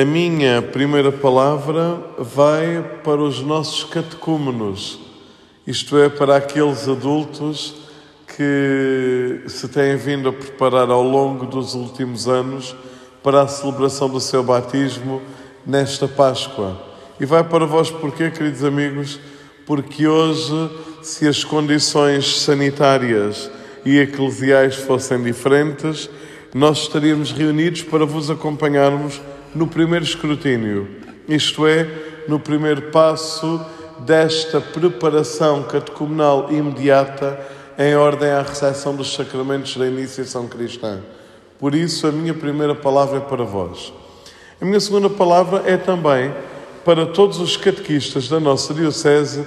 A minha primeira palavra vai para os nossos catecúmenos, isto é, para aqueles adultos que se têm vindo a preparar ao longo dos últimos anos para a celebração do seu batismo nesta Páscoa. E vai para vós porquê, queridos amigos? Porque hoje, se as condições sanitárias e eclesiais fossem diferentes, nós estaríamos reunidos para vos acompanharmos no primeiro escrutínio, isto é, no primeiro passo desta preparação catecumenal imediata em ordem à recepção dos sacramentos da iniciação cristã. Por isso, a minha primeira palavra é para vós. A minha segunda palavra é também para todos os catequistas da nossa Diocese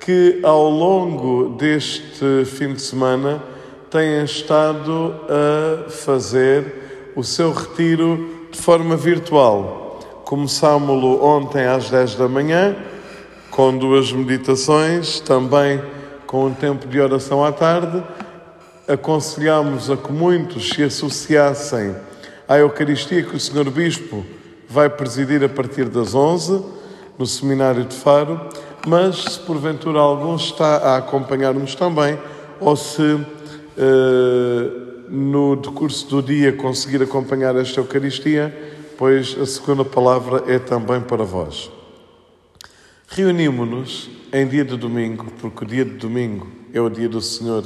que, ao longo deste fim de semana, têm estado a fazer o seu retiro de forma virtual. Começámo-lo ontem às 10 da manhã, com duas meditações, também com um tempo de oração à tarde. Aconselhamos a que muitos se associassem à Eucaristia que o Senhor Bispo vai presidir a partir das 11 no Seminário de Faro, mas se porventura algum está a acompanhar-nos também, ou se eh, no decurso do dia conseguir acompanhar esta Eucaristia, pois a segunda palavra é também para vós. Reunimos-nos em dia de domingo, porque o dia de domingo é o dia do Senhor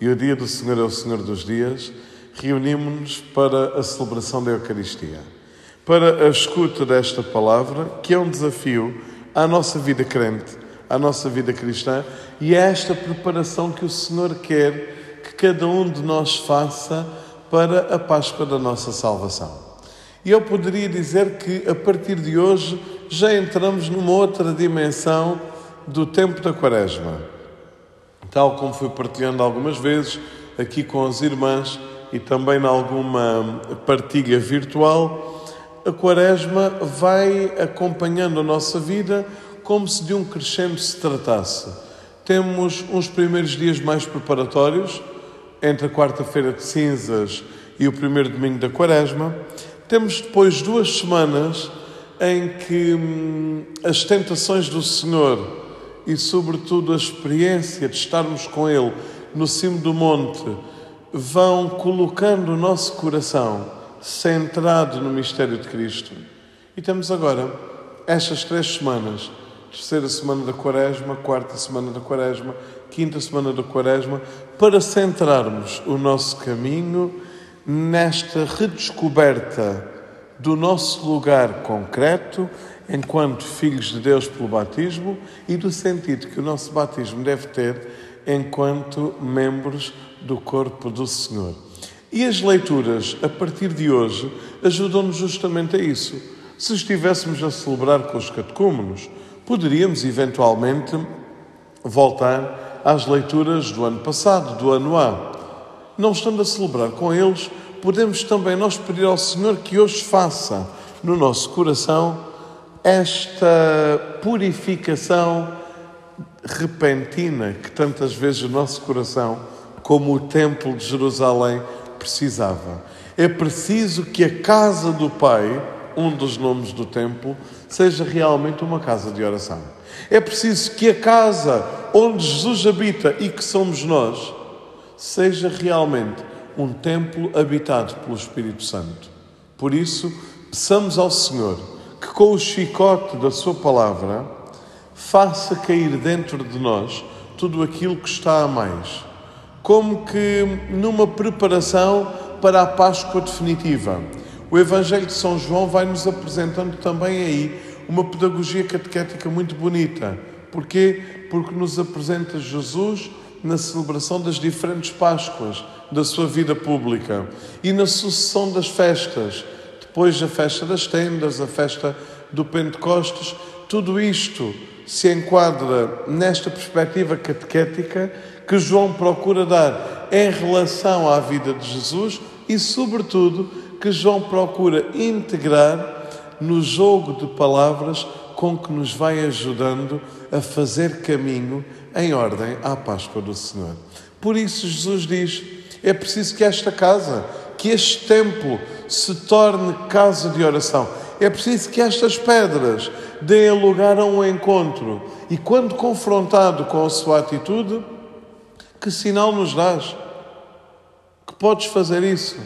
e o dia do Senhor é o Senhor dos dias. Reunimos-nos para a celebração da Eucaristia, para a escuta desta palavra, que é um desafio à nossa vida crente, à nossa vida cristã, e é esta preparação que o Senhor quer que cada um de nós faça para a Páscoa da nossa salvação. E eu poderia dizer que a partir de hoje já entramos numa outra dimensão do tempo da Quaresma. Tal como fui partilhando algumas vezes aqui com as irmãs e também em alguma partilha virtual, a Quaresma vai acompanhando a nossa vida como se de um crescendo se tratasse. Temos uns primeiros dias mais preparatórios, entre a quarta-feira de cinzas e o primeiro domingo da quaresma. Temos depois duas semanas em que hum, as tentações do Senhor e, sobretudo, a experiência de estarmos com Ele no cimo do monte vão colocando o nosso coração centrado no mistério de Cristo. E temos agora estas três semanas terceira semana da Quaresma, quarta semana da Quaresma, quinta semana da Quaresma, para centrarmos o nosso caminho nesta redescoberta do nosso lugar concreto enquanto filhos de Deus pelo batismo e do sentido que o nosso batismo deve ter enquanto membros do corpo do Senhor. E as leituras, a partir de hoje, ajudam-nos justamente a isso. Se estivéssemos a celebrar com os catecúmenos, poderíamos eventualmente voltar às leituras do ano passado, do ano A. Não estando a celebrar com eles, podemos também nós pedir ao Senhor que hoje faça no nosso coração esta purificação repentina que tantas vezes o nosso coração, como o Templo de Jerusalém, precisava. É preciso que a casa do Pai, um dos nomes do templo, seja realmente uma casa de oração. É preciso que a casa onde Jesus habita e que somos nós seja realmente um templo habitado pelo Espírito Santo. Por isso, peçamos ao Senhor que, com o chicote da Sua palavra, faça cair dentro de nós tudo aquilo que está a mais, como que numa preparação para a Páscoa definitiva o Evangelho de São João vai nos apresentando também aí uma pedagogia catequética muito bonita. Porquê? Porque nos apresenta Jesus na celebração das diferentes Páscoas da sua vida pública e na sucessão das festas, depois a festa das tendas, a festa do Pentecostes, tudo isto se enquadra nesta perspectiva catequética que João procura dar em relação à vida de Jesus e, sobretudo, que João procura integrar no jogo de palavras com que nos vai ajudando a fazer caminho em ordem à Páscoa do Senhor. Por isso, Jesus diz: é preciso que esta casa, que este templo, se torne casa de oração. É preciso que estas pedras deem lugar a um encontro. E quando confrontado com a sua atitude, que sinal nos dás? Que podes fazer isso?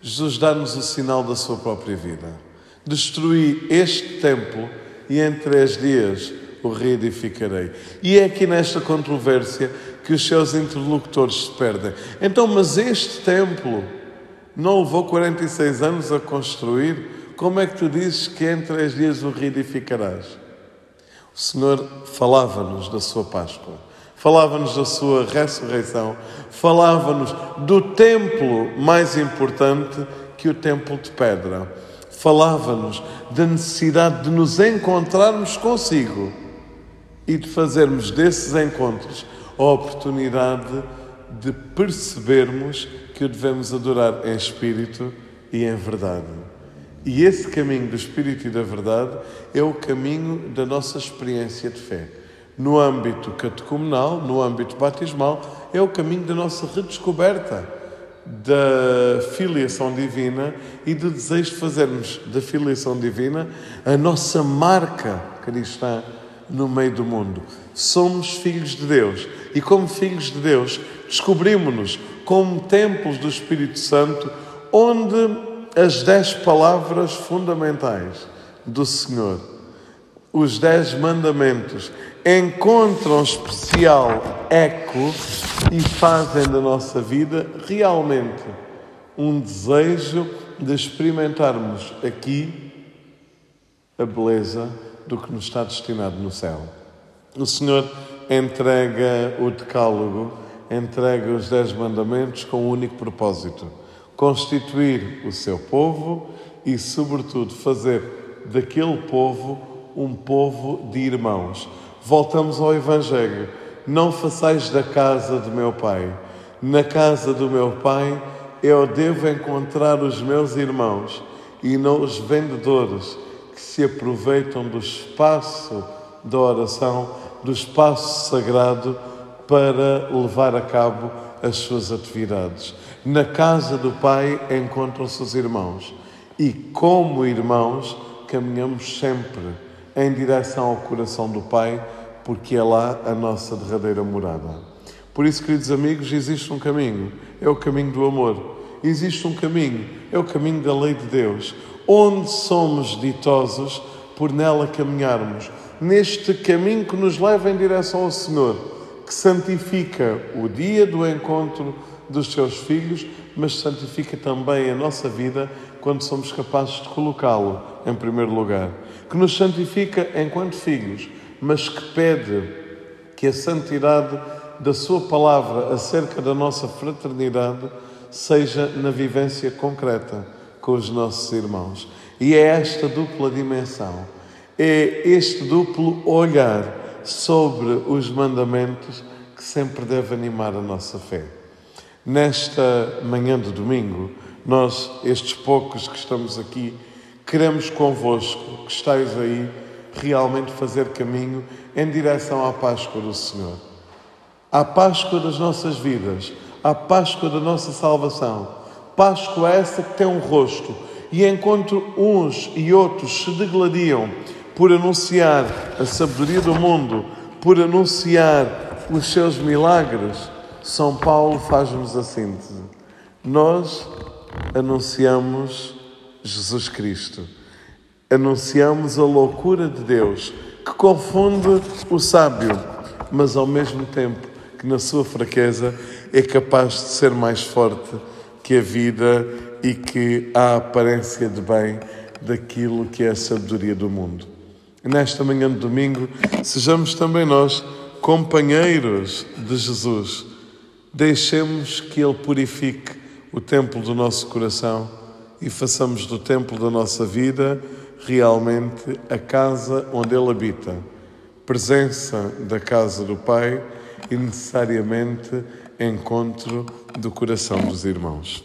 Jesus dá-nos o sinal da sua própria vida. Destruí este templo e em três dias o reedificarei. E é aqui nesta controvérsia que os seus interlocutores se perdem. Então, mas este templo não levou 46 anos a construir? Como é que tu dizes que em três dias o reedificarás? O Senhor falava-nos da sua Páscoa, falava-nos da sua ressurreição, falava-nos do templo mais importante que o templo de pedra, falava-nos da necessidade de nos encontrarmos consigo e de fazermos desses encontros a oportunidade de percebermos que o devemos adorar em espírito e em verdade. E esse caminho do espírito e da verdade é o caminho da nossa experiência de fé. No âmbito catecumenal, no âmbito batismal, é o caminho da nossa redescoberta da filiação divina e do desejo de fazermos da filiação divina a nossa marca cristã no meio do mundo. Somos filhos de Deus e, como filhos de Deus, descobrimos-nos como templos do Espírito Santo, onde as dez palavras fundamentais do Senhor, os dez mandamentos, encontram especial eco e fazem da nossa vida realmente um desejo de experimentarmos aqui a beleza do que nos está destinado no céu. O Senhor entrega o Decálogo, entrega os Dez Mandamentos com um único propósito: constituir o seu povo e, sobretudo, fazer daquele povo um povo de irmãos. Voltamos ao Evangelho. Não façais da casa de meu pai. Na casa do meu pai eu devo encontrar os meus irmãos e não os vendedores que se aproveitam do espaço da oração, do espaço sagrado, para levar a cabo as suas atividades. Na casa do Pai encontram-se os irmãos e, como irmãos, caminhamos sempre em direção ao coração do Pai, porque é lá a nossa derradeira morada. Por isso, queridos amigos, existe um caminho, é o caminho do amor. Existe um caminho, é o caminho da lei de Deus, onde somos ditosos por nela caminharmos, neste caminho que nos leva em direção ao Senhor, que santifica o dia do encontro dos seus filhos, mas santifica também a nossa vida quando somos capazes de colocá-lo em primeiro lugar, que nos santifica enquanto filhos, mas que pede que a santidade da Sua palavra acerca da nossa fraternidade seja na vivência concreta com os nossos irmãos. E é esta dupla dimensão, é este duplo olhar sobre os mandamentos que sempre deve animar a nossa fé. Nesta manhã de domingo, nós, estes poucos que estamos aqui, queremos convosco, que estáis aí, realmente fazer caminho em direção à Páscoa do Senhor. À Páscoa das nossas vidas, à Páscoa da nossa salvação Páscoa é essa que tem um rosto. E enquanto uns e outros se degladiam por anunciar a sabedoria do mundo, por anunciar os seus milagres, São Paulo faz-nos a síntese. Nós anunciamos Jesus Cristo. Anunciamos a loucura de Deus, que confunde o sábio, mas ao mesmo tempo que na sua fraqueza é capaz de ser mais forte que a vida e que a aparência de bem daquilo que é a sabedoria do mundo. Nesta manhã de domingo, sejamos também nós companheiros de Jesus. Deixemos que Ele purifique o templo do nosso coração e façamos do templo da nossa vida realmente a casa onde Ele habita. Presença da casa do Pai e necessariamente encontro do coração dos irmãos.